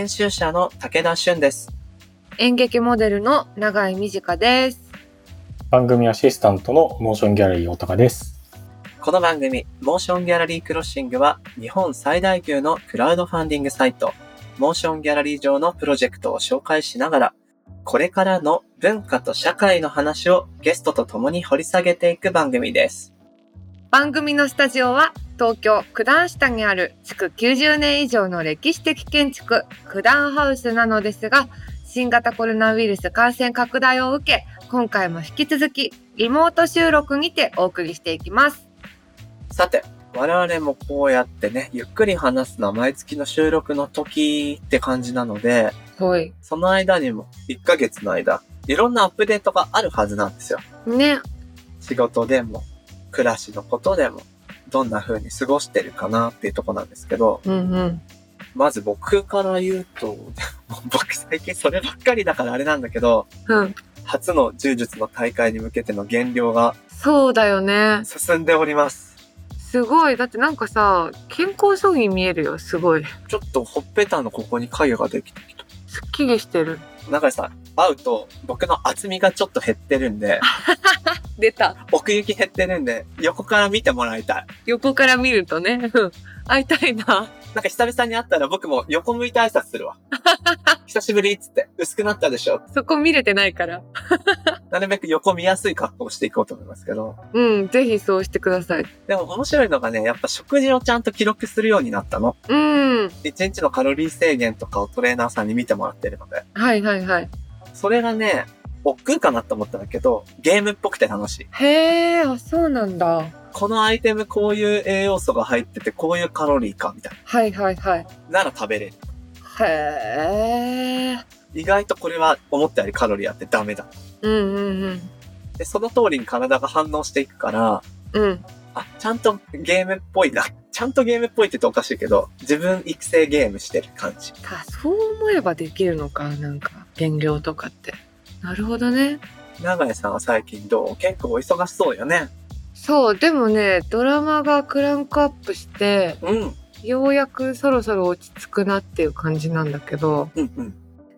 編集者の武田俊です。演劇モデルの永井美智香です。番組アシスタントのモーションギャラリー大高です。この番組、モーションギャラリークロッシングは、日本最大級のクラウドファンディングサイト、モーションギャラリー上のプロジェクトを紹介しながら、これからの文化と社会の話をゲストと共に掘り下げていく番組です。番組のスタジオは東京九段下にある築90年以上の歴史的建築九段ハウスなのですが、新型コロナウイルス感染拡大を受け、今回も引き続きリモート収録にてお送りしていきます。さて、我々もこうやってね、ゆっくり話すのは毎月の収録の時って感じなので、はい。その間にも、1ヶ月の間、いろんなアップデートがあるはずなんですよ。ね。仕事でも、暮らしのことでも、どんな風に過ごしてるかなっていうとこなんですけど、うんうん。まず僕から言うと、僕最近そればっかりだからあれなんだけど、うん。初の柔術の大会に向けての減量がそうだよね。進んでおります。すごい。だってなんかさ、健康そうに見えるよ。すごい。ちょっとほっぺたのここに影ができてきた。すっきりしてる。中井さん、会うと僕の厚みがちょっと減ってるんで、出た。奥行き減ってるんで、横から見てもらいたい。横から見るとね。うん会いたいな。なんか久々に会ったら僕も横向いて挨拶するわ。久しぶりっつって、薄くなったでしょ。そこ見れてないから。なるべく横見やすい格好をしていこうと思いますけど。うん、ぜひそうしてください。でも面白いのがね、やっぱ食事をちゃんと記録するようになったの。うん。一日のカロリー制限とかをトレーナーさんに見てもらってるので。はいはいはい。それがね、億劫かなと思ったんだけど、ゲームっぽくて楽しい。へえ、あ、そうなんだ。このアイテムこういう栄養素が入ってて、こういうカロリーか、みたいはいはいはい。な。なら食べれる。へえ。意外とこれは思ったよりカロリーあってダメだ。うんうんうん。で、その通りに体が反応していくから、うん。あ、ちゃんとゲームっぽいな。ちゃんとゲームっぽいって言っておかしいけど、自分育成ゲームしてる感じ。あ、そう思えばできるのか、なんか、減量とかって。なるほどね。長井さんは最近どう？結構お忙しそうよね。そう、でもね、ドラマがクランクアップして、うん。ようやくそろそろ落ち着くなっていう感じなんだけど、うんうん。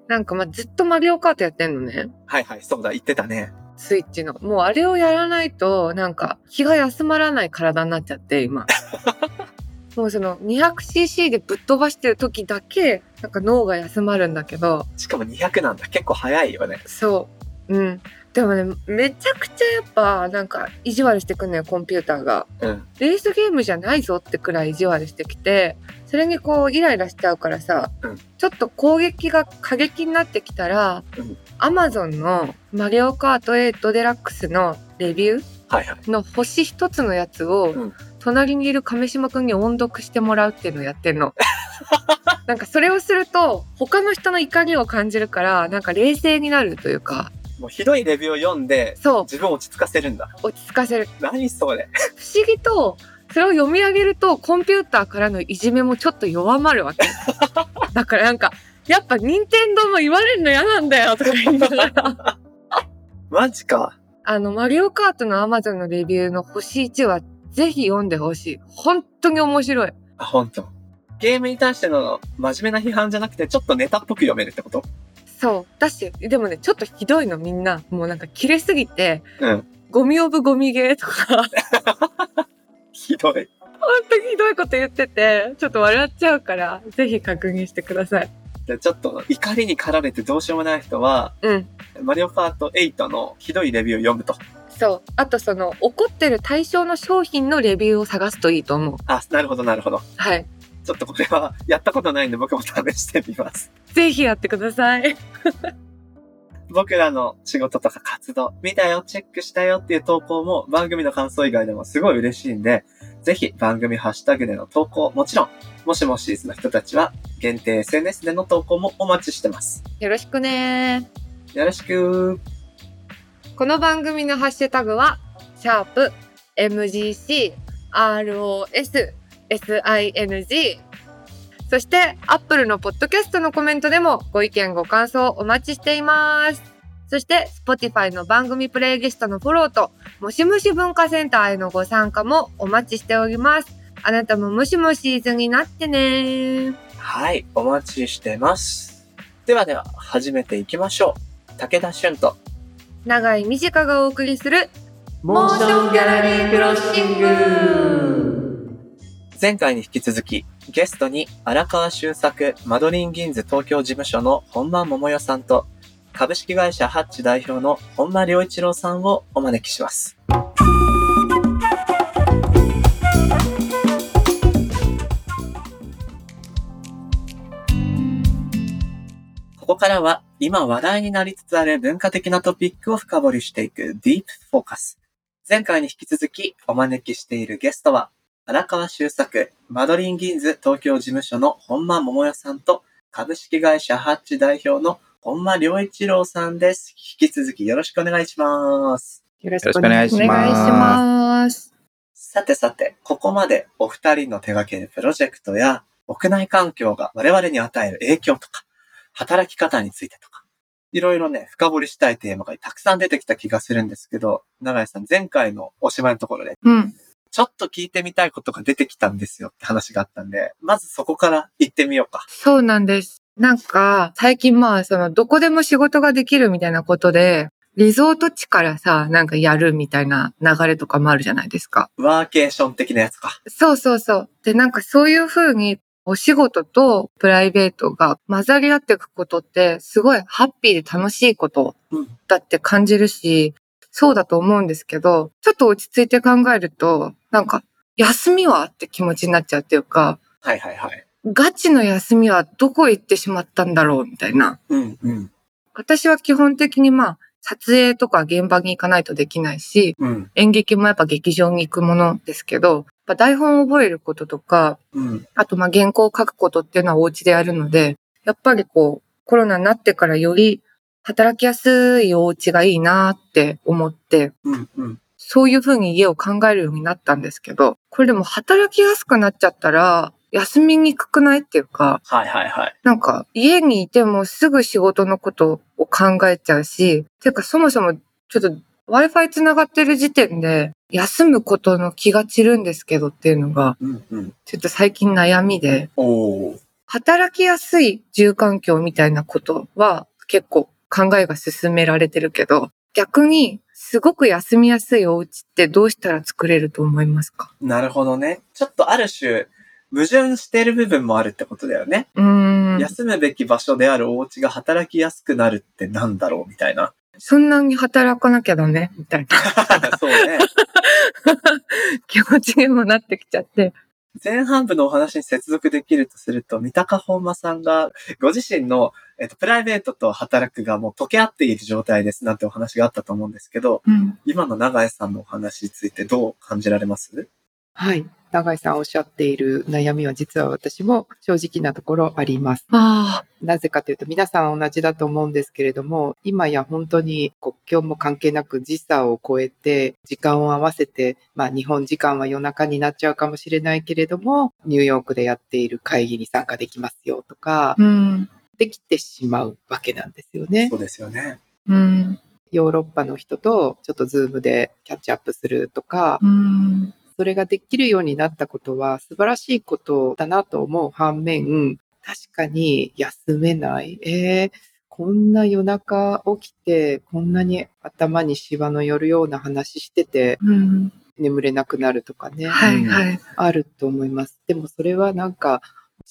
なんかまあずっとマリオカートやってんのね。はいはい、そうだ、言ってたね。スイッチの。もうあれをやらないと、なんか気が休まらない体になっちゃって、今。もうその 200cc でぶっ飛ばしてる時だけ、なんか脳が休まるんだけど、しかも200なんだ。結構早いよね。そう。うん。でもね、めちゃくちゃやっぱ、なんか意地悪してくんのよ、コンピューターが。うん。レースゲームじゃないぞってくらい意地悪してきて、それにこうイライラしちゃうからさ、うんちょっと攻撃が過激になってきたら、うんアマゾンのマリオカート8デラックスのレビュー。の星一つのやつを、うん隣にいる亀島くんに音読してもらうっていうのをやってんの。なんかそれをすると他の人の怒りを感じるからなんか冷静になるというかもうひどいレビューを読んで、そう自分を落ち着かせるんだ。落ち着かせる何それ。不思議とそれを読み上げるとコンピューターからのいじめもちょっと弱まるわけ だからなんかやっぱ任天堂も言われるの嫌なんだよとか言いながらマジか。あのマリオカートのアマゾンのレビューの星1はぜひ読んでほしい本当に面白いあ、ほんと。ゲームに対しての真面目な批判じゃなくて、ちょっとネタっぽく読めるってこと？そうだしでもねちょっとひどいのみんなもうなんか切れすぎてうん。ゴミオブゴミゲーとか ひどい。本当にひどいこと言っててちょっと笑っちゃうからぜひ確認してくださいじゃあちょっと怒りに駆られてどうしようもない人は、うんマリオカート8のひどいレビューを読むと。そうあとその怒ってる対象の商品のレビューを探すといいと思うあ、なるほどなるほど。はいちょっとこれはやったことないんで僕も試してみます。ぜひやってください僕らの仕事とか活動、見たよ、チェックしたよっていう投稿も番組の感想以外でもすごい嬉しいんで、ぜひ番組ハッシュタグでの投稿、もちろん、もしもシーズの人たちは限定 SNS での投稿もお待ちしてます。よろしくねよろしく。この番組のハッシュタグはシャープ MGC ROS SING そして、アップルのポッドキャストのコメントでもご意見ご感想お待ちしています。そして、Spotify の番組プレイリストのフォローと、もしもし文化センターへのご参加もお待ちしております。あなたももしもシーズンになってねはい、お待ちしてます。ではでは、始めていきましょう。武田俊と、長井美智香がお送りするモーションギャラリークロッシング前回に引き続き、ゲストに荒川修作マドリンギンズ東京事務所の本間桃代さんと、株式会社ハッチ代表の本間良一郎さんをお招きします。ここからは今話題になりつつある文化的なトピックを深掘りしていくディープフォーカス。前回に引き続きお招きしているゲストは、荒川修作、マドリンギンズ東京事務所の本間桃代さんと、株式会社ハッチ代表の本間良一郎さんです。引き続きよろしくお願いします。よろしくお願いしお願いします。さてさて、ここまでお二人の手掛けるプロジェクトや、屋内環境が我々に与える影響とか、働き方についてとか、いろいろね、深掘りしたいテーマがたくさん出てきた気がするんですけど、長井さん、前回のおしまいのところで、うん。ちょっと聞いてみたいことが出てきたんですよって話があったんで、まずそこから行ってみようか。そうなんです。なんか、最近まあ、その、どこでも仕事ができるみたいなことで、リゾート地からさ、なんかやるみたいな流れとかもあるじゃないですか。ワーケーション的なやつか。そうそうそう。で、なんかそういう風に、お仕事とプライベートが混ざり合っていくことって、すごいハッピーで楽しいことうん。だって感じるし、そうだと思うんですけど、ちょっと落ち着いて考えると、なんか、休みはって気持ちになっちゃうっていうか、はいはいはい。ガチの休みはどこ行ってしまったんだろうみたいな。うんうん。私は基本的にまあ、撮影とか現場に行かないとできないし、うん。演劇もやっぱ劇場に行くものですけど、ぱ台本を覚えることとか、うん。あとまあ原稿を書くことっていうのはお家でやるので、やっぱりこう、コロナになってからより働きやすいお家がいいなって思って、うん。うん。そういうふうに家を考えるようになったんですけど、これでも働きやすくなっちゃったら、休みにくくないっていうか、はいはいはい。なんか家にいてもすぐ仕事のことを考えちゃうし、ていうかそもそもちょっと Wi-Fi つながってる時点で休むことの気が散るんですけどっていうのがうんうん。ちょっと最近悩みで。働きやすい住環境みたいなことは結構考えが進められてるけど、逆にすごく休みやすいお家ってどうしたら作れると思いますか？なるほどね。ちょっとある種、矛盾してる部分もあるってことだよね。うーん。休むべき場所であるお家が働きやすくなるってなんだろうみたいな。そんなに働かなきゃダメ？みたいな そうね。気持ちにもなってきちゃって。前半部のお話に接続できるとすると、三鷹本間さんが、ご自身の、えっと、プライベートと働くがもう溶け合っている状態ですなんてお話があったと思うんですけど、うん。今の長江さんのお話についてどう感じられます？はい。永井さんおっしゃっている悩みは実は私も正直なところあります。あなぜかというと皆さん同じだと思うんですけれども、今や本当に国境も関係なく時差を超えて時間を合わせて、まあ日本時間は夜中になっちゃうかもしれないけれども、ニューヨークでやっている会議に参加できますよとかあ。、うん。できてしまうわけなんですよねそ。うですよね。うん。ヨーロッパの人とちょっとズームでキャッチアップするとか、うん。それができるようになったことは素晴らしいことだなと思う反面、確かに休めない。えー、こんな夜中起きて、こんなに頭にシワの寄るような話してて、うん。眠れなくなるとかね、はいはい。あると思います。でもそれはなんか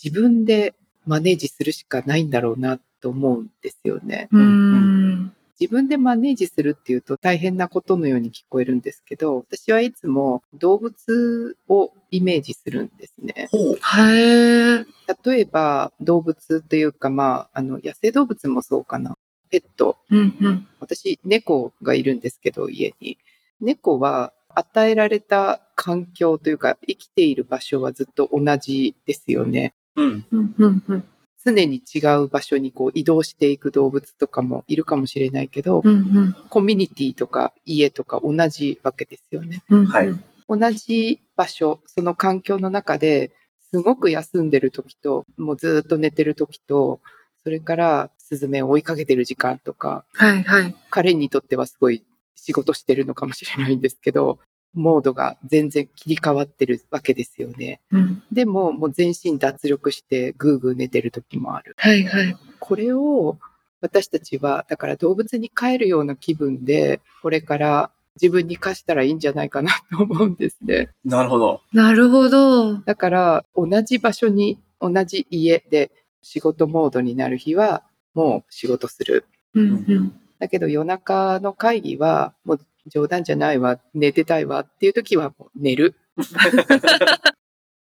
自分でマネージするしかないんだろうなと思うんですよね。うん。自分でマネージするっていうと大変なことのように聞こえるんですけど、私はいつも動物をイメージするんですね。へえ。例えば動物というか、まあ、あの、野生動物もそうかな。ペット。うんうん。私、猫がいるんですけど、家に。猫は与えられた環境というか、生きている場所はずっと同じですよね。うん。うんうんうん。常に違う場所にこう移動していく動物とかもいるかもしれないけど、うんコミュニティとか家とか同じわけですよね。うん。はい同じ場所、その環境の中ですごく休んでる時と、もうずっと寝てる時と、それからスズメを追いかけてる時間とか、はいはい。彼にとってはすごい仕事してるのかもしれないんですけど、モードが全然切り替わってるわけですよね。うん。でも、もう全身脱力してぐーぐー寝てる時もある。はいはい。これを私たちは、だから動物に帰るような気分で、これから自分に課したらいいんじゃないかなと思うんですね。なるほど。なるほど。だから同じ場所に同じ家で仕事モードになる日はもう仕事する。うんうん。だけど夜中の会議はもう冗談じゃないわ、寝てたいわっていう時はもう寝る。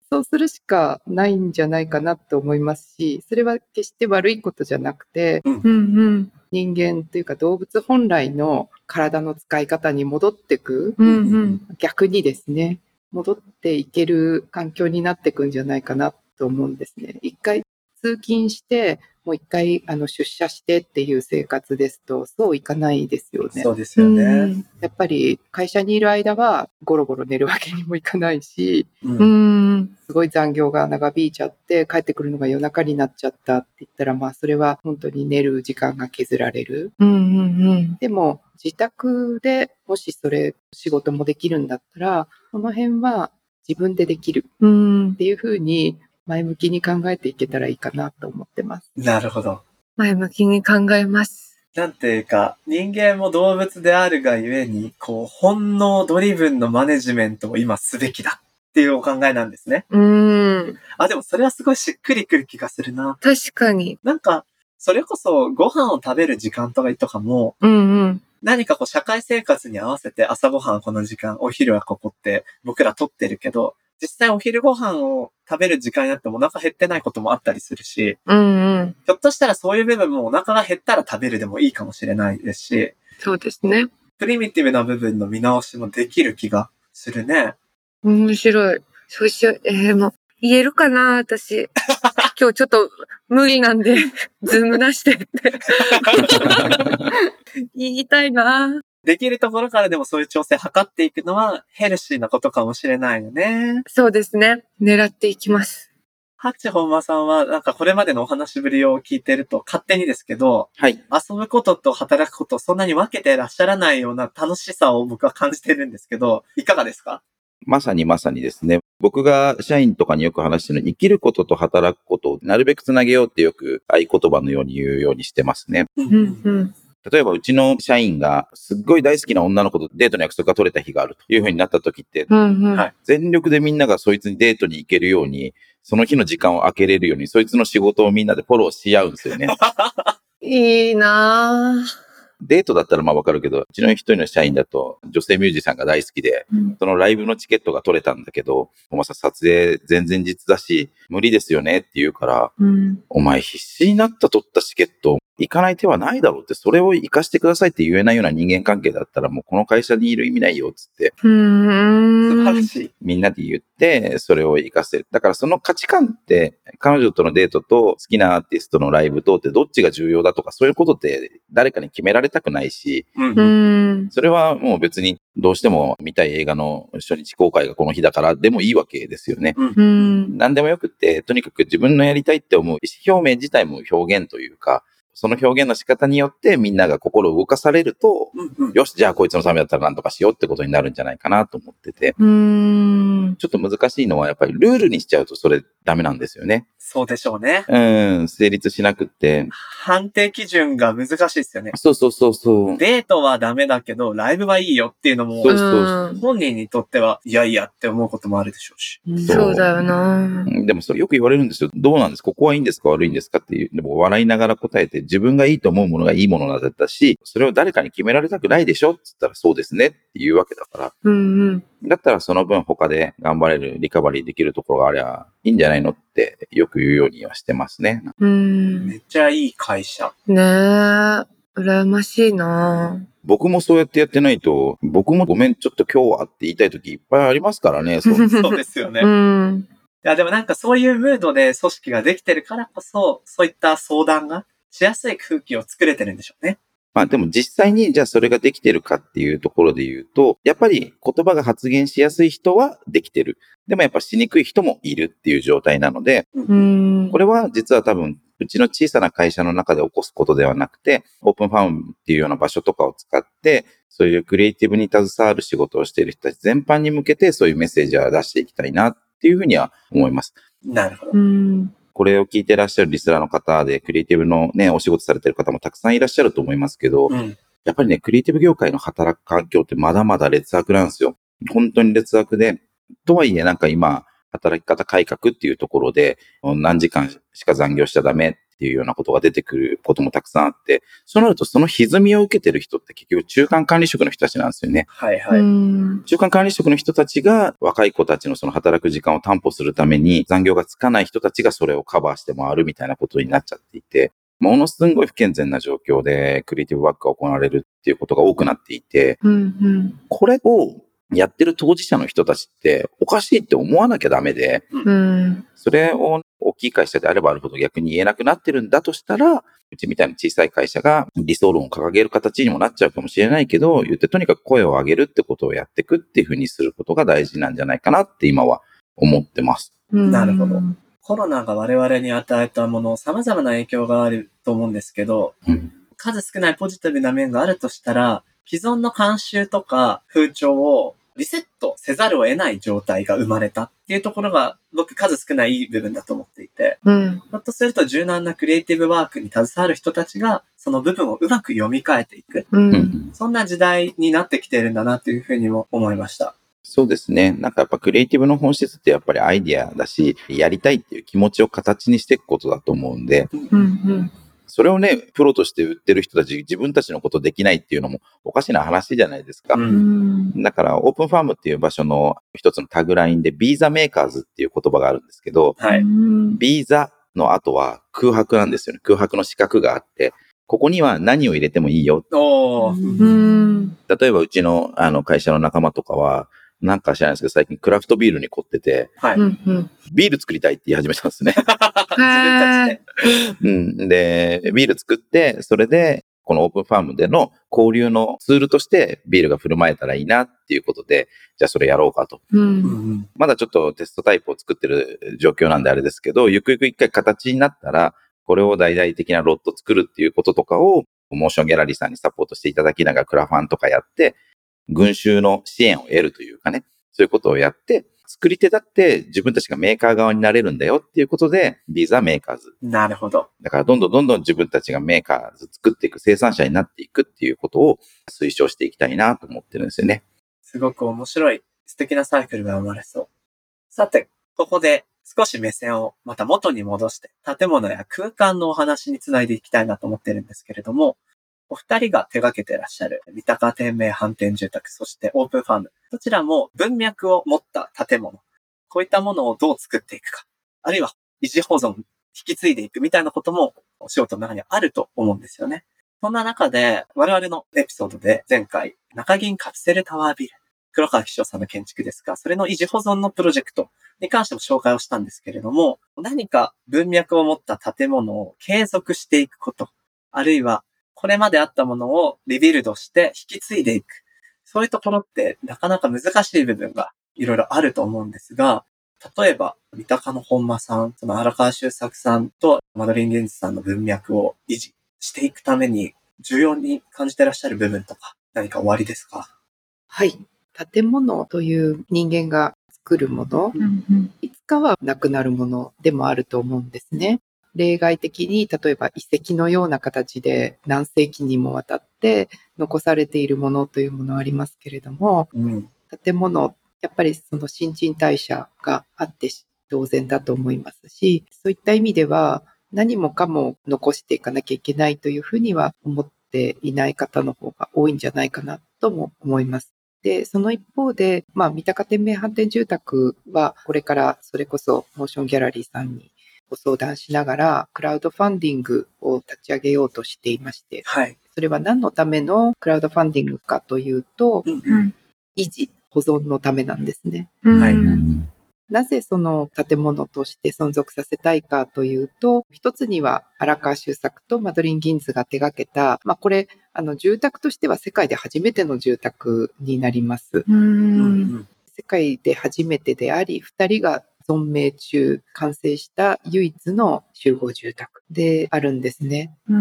そうするしかないんじゃないかなと思いますし、それは決して悪いことじゃなくて、うんうん。人間というか動物本来の体の使い方に戻ってく、うんうん。逆にですね、戻っていける環境になっていくんじゃないかなと思うんですね。一回通勤して、もう一回あの出社してっていう生活ですと、そういかないですよね。そうですよね。うんやっぱり会社にいる間はゴロゴロ寝るわけにもいかないし、うんうん。すごい残業が長引いちゃって帰ってくるのが夜中になっちゃったって言ったら、まあそれは本当に寝る時間が削られる。うんうんでも自宅でもしそれ仕事もできるんだったら、その辺は自分でできるうん。うんっ。ていうふうに前向きに考えていけたらいいかなと思ってます。なるほど。前向きに考えます。なんていうか、人間も動物であるがゆえに、こう、本能ドリブンのマネジメントを今すべきだっていうお考えなんですね。うん。あ、でもそれはすごいしっくりくる気がするな。確かに。なんか、それこそご飯を食べる時間とかとかも、うんうん。何かこう社会生活に合わせて朝ごはんこの時間、お昼はここって僕ら取ってるけど、実際お昼ご飯を食べる時間になってもお腹減ってないこともあったりするし、うんうん。ひょっとしたらそういう部分もお腹が減ったら食べるでもいいかもしれないですし、そうですね。プリミティブな部分の見直しもできる気がするね。面白い。そうしよう。えー、もう、言えるかな私。今日ちょっと無理なんで、ズームなしてって。言いたいなできるところからでもそういう調整図っていくのはヘルシーなことかもしれないよね。そうですね。狙っていきます。ハッチ本間さんはなんかこれまでのお話ぶりを聞いてると勝手にですけど、はい。遊ぶことと働くことをそんなに分けてらっしゃらないような楽しさを僕は感じてるんですけど、いかがですか？まさにまさにですね。僕が社員とかによく話してるのは生きることと働くことをなるべくつなげようってよく合言葉のように言うようにしてますね。うんうん。例えばうちの社員がすっごい大好きな女の子とデートの約束が取れた日があるという風になった時って、うんうん。はい全力でみんながそいつにデートに行けるように、その日の時間を空けれるように、そいつの仕事をみんなでフォローし合うんですよね。いいなぁ。デートだったらまあわかるけど、うちの一人の社員だと女性ミュージシャンが大好きで、うんそのライブのチケットが取れたんだけど、お前さ、撮影全然実だし、無理ですよねって言うから、うん。お前必死になった取ったチケット、行かない手はないだろうって、それを活かしてくださいって言えないような人間関係だったら、もうこの会社にいる意味ないよっつって、うーん。素晴らしい。みんなで言って、それを活かせる。だからその価値観って、彼女とのデートと好きなアーティストのライブとってどっちが重要だとか、そういうことって誰かに決められたくないし。それはもう別にどうしても見たい映画の初日公開がこの日だからでもいいわけですよね。うん。何でもよくって、とにかく自分のやりたいって思う意思表明自体も表現というか、その表現の仕方によってみんなが心を動かされると、うんうんよし、じゃあこいつのためだったら何とかしようってことになるんじゃないかなと思ってて、うん。ちょっと難しいのはやっぱりルールにしちゃうとそれダメなんですよね。そうでしょうね。うん、成立しなくって。判定基準が難しいですよね。そうそうそうそう。デートはダメだけど、ライブはいいよっていうのもそう、そう本人にとっては、いやいやって思うこともあるでしょうし。そうだよなうんでもそれよく言われるんですよ。どうなんですかここはいいんですか悪いんですかっていう。でも笑いながら答えて、自分がいいと思うものがいいものだったし、それを誰かに決められたくないでしょって言ったらそうですねっていうわけだから。うんうん。だったらその分他で頑張れる、リカバリーできるところがありゃいいんじゃないのってよく言うようにはしてますね。うん。めっちゃいい会社。ねえ。羨ましいな僕もそうやってやってないと、僕もごめん、ちょっと今日はって言いたい時いっぱいありますからね。そうそうですよね。ういん。や、でもなんかそういうムードで組織ができてるからこそ、そういった相談がしやすい空気を作れてるんでしょうね。まあでも実際にじゃあそれができてるかっていうところで言うと、やっぱり言葉が発言しやすい人はできてる。でもやっぱしにくい人もいるっていう状態なので、うん。これは実は多分、フうちの小さな会社の中で起こすことではなくて、オープンファームっていうような場所とかを使って、そういうクリエイティブに携わる仕事をしている人たち全般に向けてそういうメッセージは出していきたいなっていうふうには思います。なるほど。うん。これを聞いてらっしゃるリスナーの方で、クリエイティブのね、お仕事されてる方もたくさんいらっしゃると思いますけど、うん。やっぱりね、クリエイティブ業界の働く環境ってまだまだ劣悪なんですよ。本当に劣悪で、とはいえなんか今、働き方改革っていうところで、何時間しか残業しちゃダメっていうようなことが出てくることもたくさんあって、そうなるとその歪みを受けてる人って結局中間管理職の人たちなんですよね。はいはい。うん。中間管理職の人たちが若い子たちのその働く時間を担保するために残業がつかない人たちがそれをカバーして回るみたいなことになっちゃっていて、ものすごい不健全な状況でクリエイティブワークが行われるっていうことが多くなっていて、うん。うん。これをやってる当事者の人たちっておかしいって思わなきゃダメで、うん。それを大きい会社であればあるほど逆に言えなくなってるんだとしたら、うちみたいな小さい会社が理想論を掲げる形にもなっちゃうかもしれないけど、言ってとにかく声を上げるってことをやっていくっていうふうにすることが大事なんじゃないかなって今は思ってます。なるほどコロナが我々に与えたもの、様々な影響があると思うんですけど、うん数少ないポジティブな面があるとしたら、既存の慣習とか風潮をリセットせざるを得ない状態が生まれたっていうところが僕数少ない部分だと思っていて、うん。ひょっとすると柔軟なクリエイティブワークに携わる人たちがその部分をうまく読み替えていく。う。うんんそんな時代になってきてるんだなというふうにも思いました。そうですね。なんかやっぱクリエイティブの本質ってやっぱりアイディアだし、やりたいっていう気持ちを形にしていくことだと思うんで、うん。それをね、プロとして売ってる人たち、自分たちのことできないっていうのもおかしな話じゃないですか。だから、オープンファームっていう場所の一つのタグラインで、ビーザメーカーズっていう言葉があるんですけど、はい。うん。ビーザの後は空白なんですよね。空白の四角があって、ここには何を入れてもいいよ。例えば、うちのあの会社の仲間とかは、なんか知らないですけど、最近クラフトビールに凝ってて、はい。ビール作りたいって言い始めたんですね。自分たちで。うん。で、ビール作って、それで、このオープンファームでの交流のツールとしてビールが振る舞えたらいいなっていうことで、じゃあそれやろうかと。う。うんんまだちょっとテストタイプを作ってる状況なんであれですけど、ゆくゆく一回形になったら、これを大々的なロット作るっていうこととかを、モーションギャラリーさんにサポートしていただきながらクラファンとかやって、群衆の支援を得るというかね、そういうことをやって、作り手だって自分たちがメーカー側になれるんだよっていうことで、 Be the Makers。なるほど。だからどんどんどんどん自分たちがメーカーズ作っていく生産者になっていくっていうことを推奨していきたいなと思ってるんですよね。すごく面白い素敵なサイクルが生まれそう。さて、ここで少し目線をまた元に戻して建物や空間のお話につないでいきたいなと思ってるんですけれども、お二人が手掛けてらっしゃる三鷹天明反転住宅、そしてオープンファーム、どちらも文脈を持った建物、こういったものをどう作っていくか、あるいは維持保存、引き継いでいくみたいなこともお仕事の中にあると思うんですよね。そんな中で、我々のエピソードで前回、中銀カプセルタワービル、黒川紀章さんの建築ですが、それの維持保存のプロジェクトに関しても紹介をしたんですけれども、何か文脈を持った建物を継続していくこと、あるいはこれまであったものをリビルドして引き継いでいく。そういうところってなかなか難しい部分がいろいろあると思うんですが、例えば、三鷹の本間さん、その荒川修作さんとマドリン・ゲンズさんの文脈を維持していくために重要に感じてらっしゃる部分とか何か終わりですか？はい。建物という人間が作るもの、うん。いつかはなくなるものでもあると思うんですね。例外的に、例えば遺跡のような形で何世紀にもわたって残されているものというものはありますけれども、うん。建物、やっぱりその新陳代謝があって当然だと思いますし、そういった意味では何もかも残していかなきゃいけないというふうには思っていない方の方が多いんじゃないかなとも思います。で、その一方で、まあ、三鷹天明反転住宅は、これからそれこそモーションギャラリーさんにご相談しながら、クラウドファンディングを立ち上げようとしていまして、はい。それは何のためのクラウドファンディングかというと、うんうん。維持、保存のためなんですね。うん。はいなぜその建物として存続させたいかというと、一つには荒川修作とマドリン・ギンズが手掛けた、まあこれ、あの住宅としては世界で初めての住宅になります。う。うんん。世界で初めてであり、二人が存命中完成した唯一の集合住宅であるんですね。うー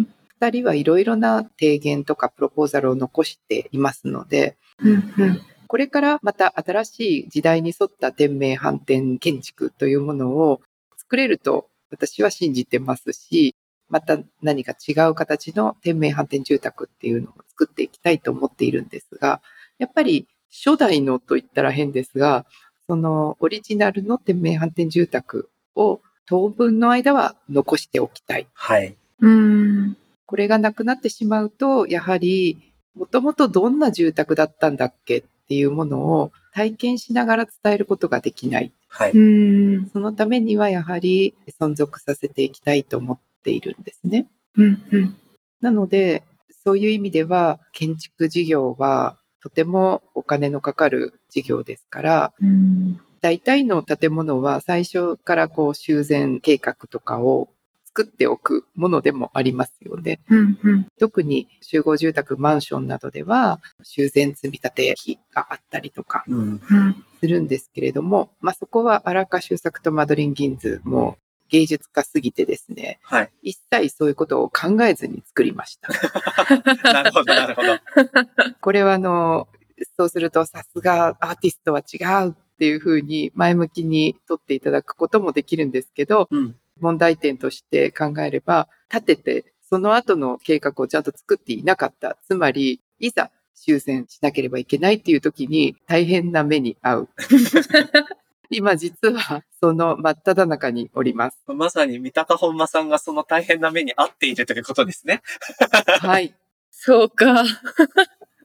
ん。二人はいろいろな提言とかプロポーザルを残していますので、うんうん。これからまた新しい時代に沿った店名反転建築というものを作れると私は信じてますし、また何か違う形の店名反転住宅っていうのを作っていきたいと思っているんですが、やっぱり初代のと言ったら変ですが、そのオリジナルの店名反転住宅を当分の間は残しておきたい。はい。うーん。これがなくなってしまうと、やはり、もともとどんな住宅だったんだっけっていうものを体験しながら伝えることができない。はい。うーん。そのためにはやはり存続させていきたいと思っているんですね。うんうん。なので、そういう意味では建築事業はとてもお金のかかる事業ですから、うん。大体の建物は最初からこう修繕計画とかを作っておくものでもありますよね。うんうん。特に集合住宅、マンションなどでは修繕積立費があったりとか。するんですけれども、まあ、そこは荒川修作とマドリン・ギンズも芸術家すぎてですね、はい。一切そういうことを考えずに作りました。なるほど、なるほど。これはあの、そうするとさすがアーティストは違うっていうふうに前向きに取っていただくこともできるんですけど、うん。問題点として考えれば、立てて、その後の計画をちゃんと作っていなかった。つまり、いざ修繕しなければいけないっていう時に大変な目に遭う。今実はその真っ只中におります。まさに三鷹本間さんがその大変な目に遭っているということですね。はい。そうか。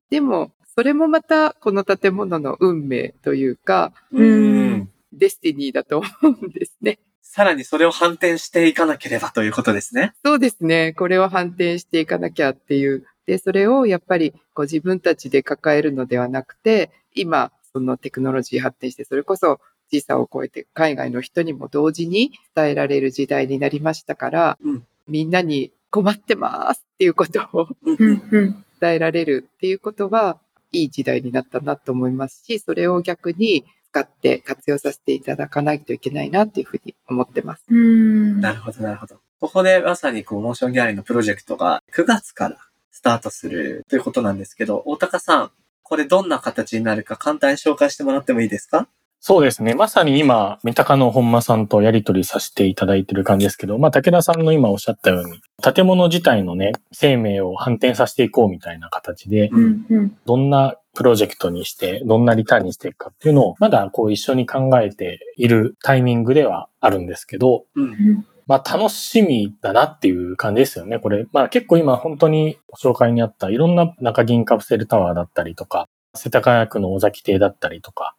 でも、それもまたこの建物の運命というか、うんデスティニーだと思うんですね。さらにそれを反転していかなければということですね。そうですね。これを反転していかなきゃっていう。で、それをやっぱりこう自分たちで抱えるのではなくて、今、そのテクノロジー発展して、それこそ時差を超えて海外の人にも同時に伝えられる時代になりましたから、うんみんなに困ってますっていうことを。伝えられるっていうことは、いい時代になったなと思いますし、それを逆に使って活用させていただかないといけないなっていうふうに思ってます。うん。なるほど、なるほど。ここでまさにこう、モーションギャラリーのプロジェクトが9月からスタートするということなんですけど、大高さん、これどんな形になるか簡単に紹介してもらってもいいですか？そうですね。まさに今、三鷹の本間さんとやり取りさせていただいてる感じですけど、まあ、武田さんの今おっしゃったように、建物自体のね、生命を反転させていこうみたいな形で、うんうん。どんなプロジェクトにして、どんなリターンにしていくかっていうのを、まだこう一緒に考えているタイミングではあるんですけど、うん。まあ楽しみだなっていう感じですよね。これ、まあ結構今本当にご紹介にあったいろんな中銀カプセルタワーだったりとか、世田谷区の尾崎邸だったりとか。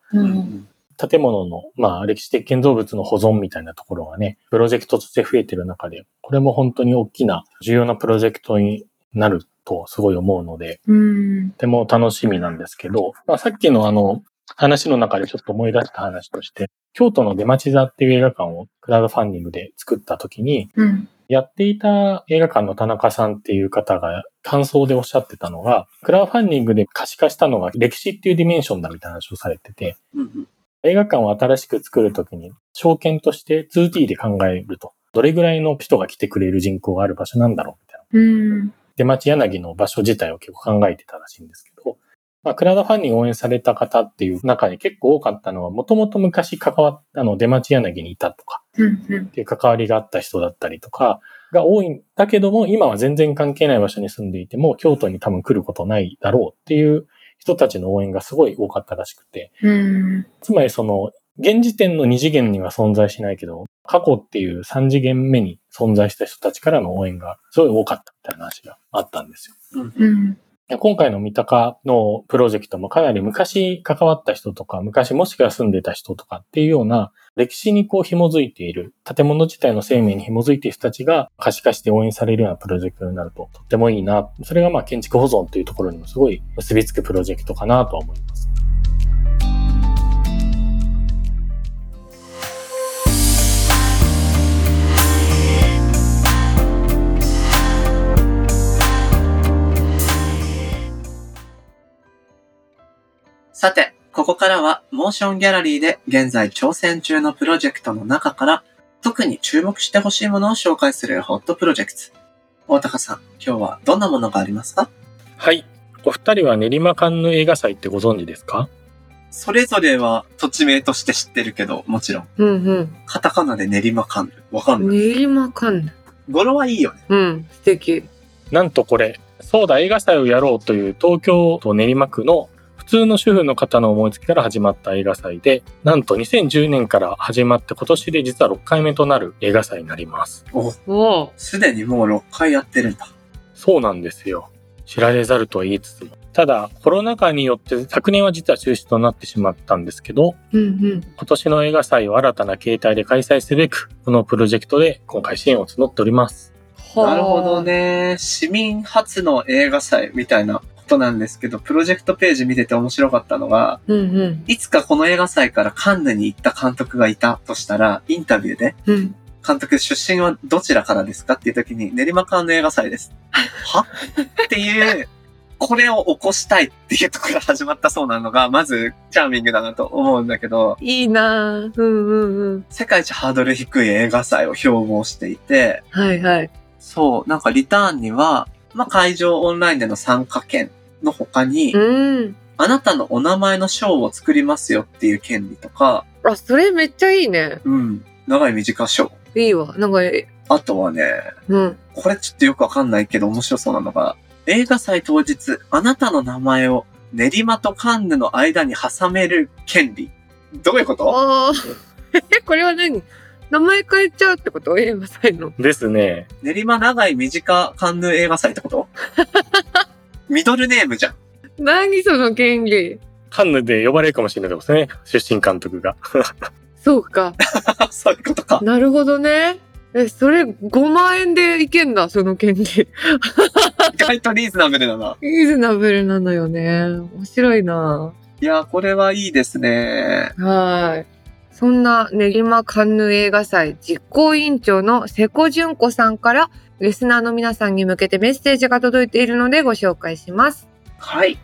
建物の、まあ、歴史的建造物の保存みたいなところがね、プロジェクトとして増えてる中で、これも本当に大きな重要なプロジェクトになるとすごい思うので、うん。とても楽しみなんですけど、まあ、さっきのあの、話の中でちょっと思い出した話として、京都の出町座っていう映画館をクラウドファンディングで作った時に、うん。やっていた映画館の田中さんっていう方が感想でおっしゃってたのが、クラウドファンディングで可視化したのが歴史っていうディメンションだみたいな話をされてて、うん。映画館を新しく作るときに、証券として 2D で考えると、どれぐらいの人が来てくれる人口がある場所なんだろうみたいな。うん。出町柳の場所自体を結構考えてたらしいんですけど、まあ、クラウドファンディングを応援された方っていう中に結構多かったのは、もともと昔関わったの、出町柳にいたとか、っていう関わりがあった人だったりとか、が多いんだけども、今は全然関係ない場所に住んでいても、京都に多分来ることないだろうっていう人たちの応援がすごい多かったらしくて、うん。つまりその、現時点の2次元には存在しないけど、過去っていう3次元目に存在した人たちからの応援がすごい多かったみたいな話があったんですよ。うん。今回の三鷹のプロジェクトもかなり昔関わった人とか、昔もしくは住んでた人とかっていうような歴史にこう紐づいている、建物自体の生命に紐づいている人たちが可視化して応援されるようなプロジェクトになるととってもいいな。それがまあ建築保存というところにもすごい結びつくプロジェクトかなとは思います。さて、ここからは、モーションギャラリーで現在挑戦中のプロジェクトの中から、特に注目してほしいものを紹介するホットプロジェクト。大高さん、今日はどんなものがありますか？はい。お二人は練馬カンヌ映画祭ってご存知ですか？それぞれは土地名として知ってるけど、もちろん。うんカタカナで練馬カンヌ。わかうんん。ない。練馬かんない。語呂はいいよね。うん。素敵。なんとこれ、そうだ映画祭をやろうという東京都練馬区の普通の主婦の方の思いつきから始まった映画祭で、なんと2010年から始まって今年で実は6回目となる映画祭になります。お、すでにもう6回やってるんだ。そうなんですよ。知られざるとは言いつつも。ただ、コロナ禍によって昨年は実は中止となってしまったんですけど、うんうん。今年の映画祭を新たな形態で開催すべく、このプロジェクトで今回支援を募っております。はあなるほど。ね。市民初の映画祭みたいなことなんですけど、プロジェクトページ見てて面白かったのが、うんうん。いつかこの映画祭からカンヌに行った監督がいたとしたら、インタビューで、うん。監督出身はどちらからですかっていう時に、練馬カンヌ映画祭です。は？っていう、これを起こしたいっていうところから始まったそうなのが、まず、チャーミングだなと思うんだけど、いいなぁ。うんうんうん。世界一ハードル低い映画祭を標榜していて、はいはい。そう、なんかリターンには、まあ、会場オンラインでの参加権の他に、うん。あなたのお名前の賞を作りますよっていう権利とか、あ、それめっちゃいいね。うん、長い短い賞。いいわ。なんか、えあとはね、うん。これちょっとよくわかんないけど面白そうなのが、映画祭当日、あなたの名前を練馬とカンヌの間に挟める権利。どういうこと？ああ。え、これは何？名前変えちゃうってこと？映画祭の。ですね。練馬長い短カンヌ映画祭ってこと？ミドルネームじゃん。何その権利？カンヌで呼ばれるかもしれないですね。出身監督が。そうか。そういうことか。なるほどね。え、それ5万円でいけんだ、その権利。意外とリーズナブルだな。リーズナブルなのよね。面白いないや、これはいいですね。はい。そんな練馬カンヌ映画祭実行委員長の瀬古純子さんからリスナーの皆さんに向けてメッセージが届いているのでご紹介します。はい。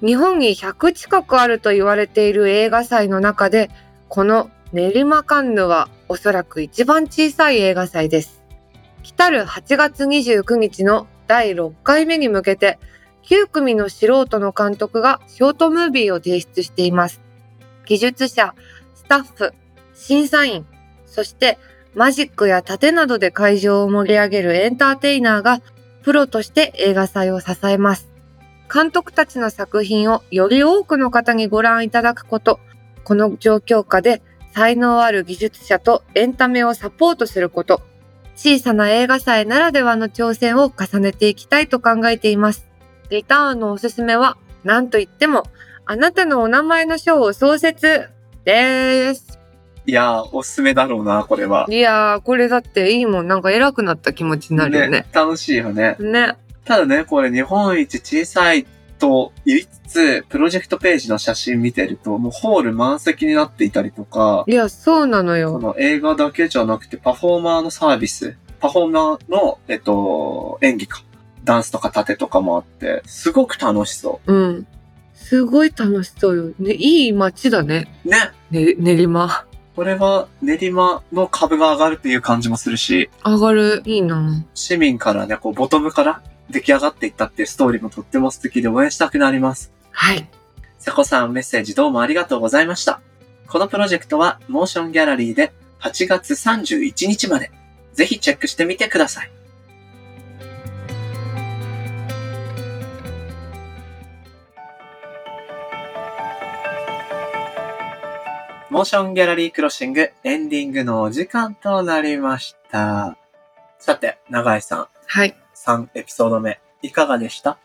日本に100近くあると言われている映画祭の中で、この練馬カンヌはおそらく一番小さい映画祭です。来たる8月29日の第6回目に向けて、9組の素人の監督がショートムービーを提出しています。技術者、ススタッフ、審査員、そしてマジックや盾などで会場を盛り上げるエンターテイナーがプロとして映画祭を支えます。監督たちの作品をより多くの方にご覧いただくこと、この状況下で才能ある技術者とエンタメをサポートすること、小さな映画祭ならではの挑戦を重ねていきたいと考えています。リターンのおすすめは、何と言っても、あなたのお名前の賞を創設です。いやー、おすすめだろうな、これは。いやー、これだっていいもん。なんか偉くなった気持ちになるよね。楽しいよね。ね。ただね、これ日本一小さいと言いつつ、プロジェクトページの写真見てると、もうホール満席になっていたりとか、いや、そうなのこよ。の映画だけじゃなくて、パフォーマーのサービス、パフォーマーの、えっと、演技か。ダンスとか盾とかもあって、すごく楽しそうん。すごい楽しそうよ。ね、いい街だね。う。ね。ね、練馬。これは練馬の株が上がるっていう感じもするし、上がる。いいな。市民からね、こう、ボトムから出来上がっていったっていうストーリーもとっても素敵で応援したくなります。はい。瀬古さんメッセージどうもありがとうございました。このプロジェクトはモーションギャラリーで8月31日まで。ぜひチェックしてみてください。モーションギャラリークロッシングエンディングのお時間となりました。さて、長井さん、はい。3エピソード目、いかがでした？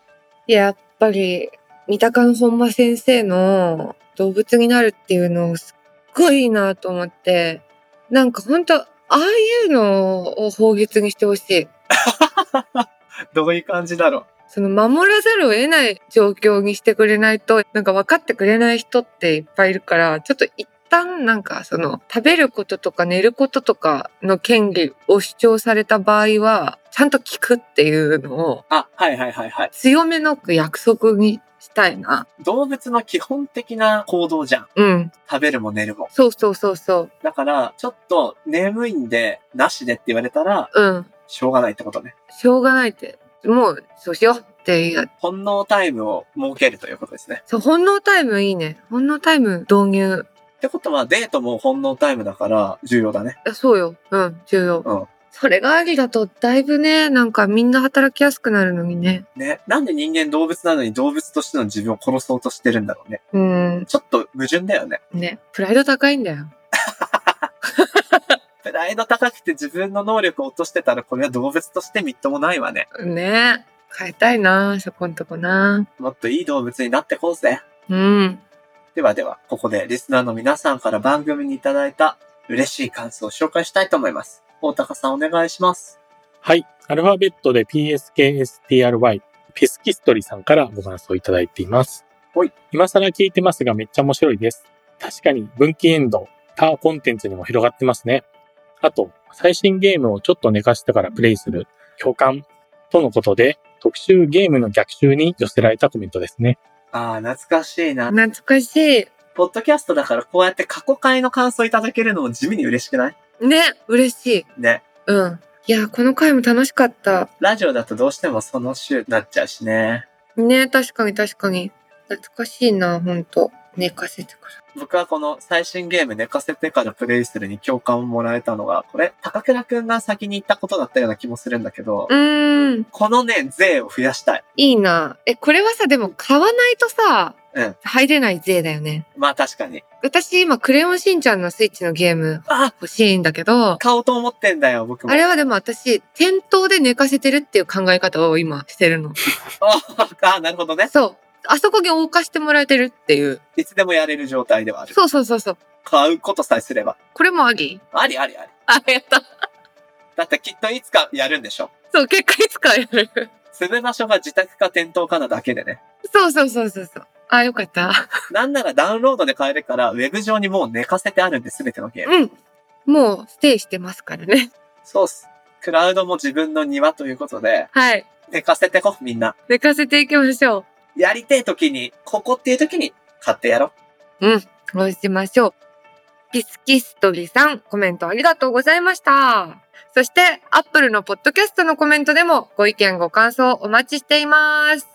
やっぱり、三鷹の本間先生の動物になるっていうのすっごいいいなと思って、なんかほんと、ああいうのを法律にしてほしい。どういう感じだろその守らざるを得ない状況にしてくれないと、なんか分かってくれない人っていっぱいいるから、ちょっと一旦なんかその食べることとか寝ることとかの権利を主張された場合は、ちゃんと聞くっていうのをあ、はいはいはいはい。強めの約束にしたいな。動物の基本的な行動じゃん。うん。食べるも寝るも。そうそうそうそう。だから、ちょっと眠いんで、なしでって言われたら、うん。しょうがないってことね。しょうがないって。もう、そうしようっていう。本能タイムを設けるということですね。そう、本能タイムいいね。本能タイム導入。ってことは、デートも本能タイムだから重要だね。あそうよ。うん、重要。うんそれがありだと、だいぶね、なんかみんな働きやすくなるのにね。ね。なんで人間動物なのに動物としての自分を殺そうとしてるんだろうね。うん、ちょっと矛盾だよね。ね。プライド高いんだよ。プライド高くて自分の能力を落としてたら、これは動物としてみっともないわね。ね。変えたいな、そこんとこな。もっといい動物になってこうぜ。うん。ではでは、ここでリスナーの皆さんから番組にいただいた嬉しい感想を紹介したいと思います。大高さんお願いします。はい。アルファベットで PSKSTRY、ピスキストリさんからご感想いただいています。ほい。今更聞いてますがめっちゃ面白いです。確かに分岐エンド、他コンテンツにも広がってますね。あと、最新ゲームをちょっと寝かしてからプレイする共感とのことで、特集ゲームの逆襲に寄せられたコメントですね。ああ、懐かしいな。懐かしい。ポッドキャストだからこうやって過去回の感想いただけるのも地味に嬉しくない？ね、嬉しい。ね。うん。いや、この回も楽しかった。ラジオだとどうしてもその週になっちゃうしね。ね、確かに確かに。懐かしいな、ほんと。寝かせてから。僕はこの最新ゲーム寝かせてからプレイするに共感をもらえたのが、これ、高倉くんが先に言ったことだったような気もするんだけど、うーん。このね、税を増やしたい。いいな。え、これはさ、でも買わないとさ、うん。入れない税だよね。まあ確かに。私今、クレヨンしんちゃんのスイッチのゲームあ欲しいんだけど、買おうと思ってんだよ、僕も。あれはでも私、店頭で寝かせてるっていう考え方を今してるの。ああ、なるほどね。そう。あそこに置かしてもらえてるっていう。いつでもやれる状態ではある。そうそうそうそう。買うことさえすれば。これもあり？ありありあり。あ、やった。だってきっといつかやるんでしょ。そう、結果いつかやる。住む場所が自宅か店頭かなだけでね。そうそうそうそうそう。あ、よかった。なんならダウンロードで買えるから、ウェブ上にもう寝かせてあるんで、すべてのゲーム。うん。もうステイしてますからね。そうっす。クラウドも自分の庭ということで、はい。寝かせてこ、みんな。寝かせていきましょやりてえ時に、ここっていう時に買ってやろう。う。うん。そうしましょう。ピスキストリさん、コメントありがとうございました。そして、アップルのポッドキャストのコメントでもご意見ご感想お待ちしています。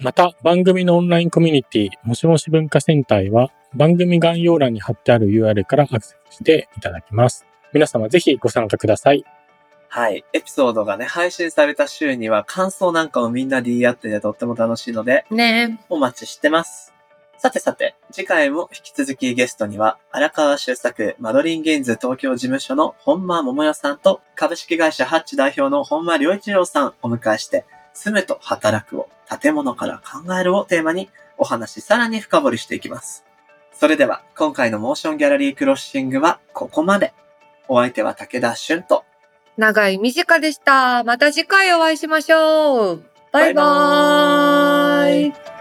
また、番組のオンラインコミュニティ、もしもし文化センターへは、番組概要欄に貼ってある URL からアクセスしていただきます。皆様ぜひご参加ください。はい。エピソードがね、配信された週には感想なんかをみんなで言い合っててとっても楽しいので、ねお待ちしてます。さてさて、次回も引き続きゲストには、荒川修作マドリンゲインズ東京事務所の本間桃代さんと、株式会社ハッチ代表の本間良一郎さんをお迎えして、住むと働くを建物から考えるをテーマにお話さらに深掘りしていきます。それでは、今回のモーションギャラリークロッシングはここまで。お相手は武田俊と、長い短でした。また次回お会いしましょう。バイバーイ。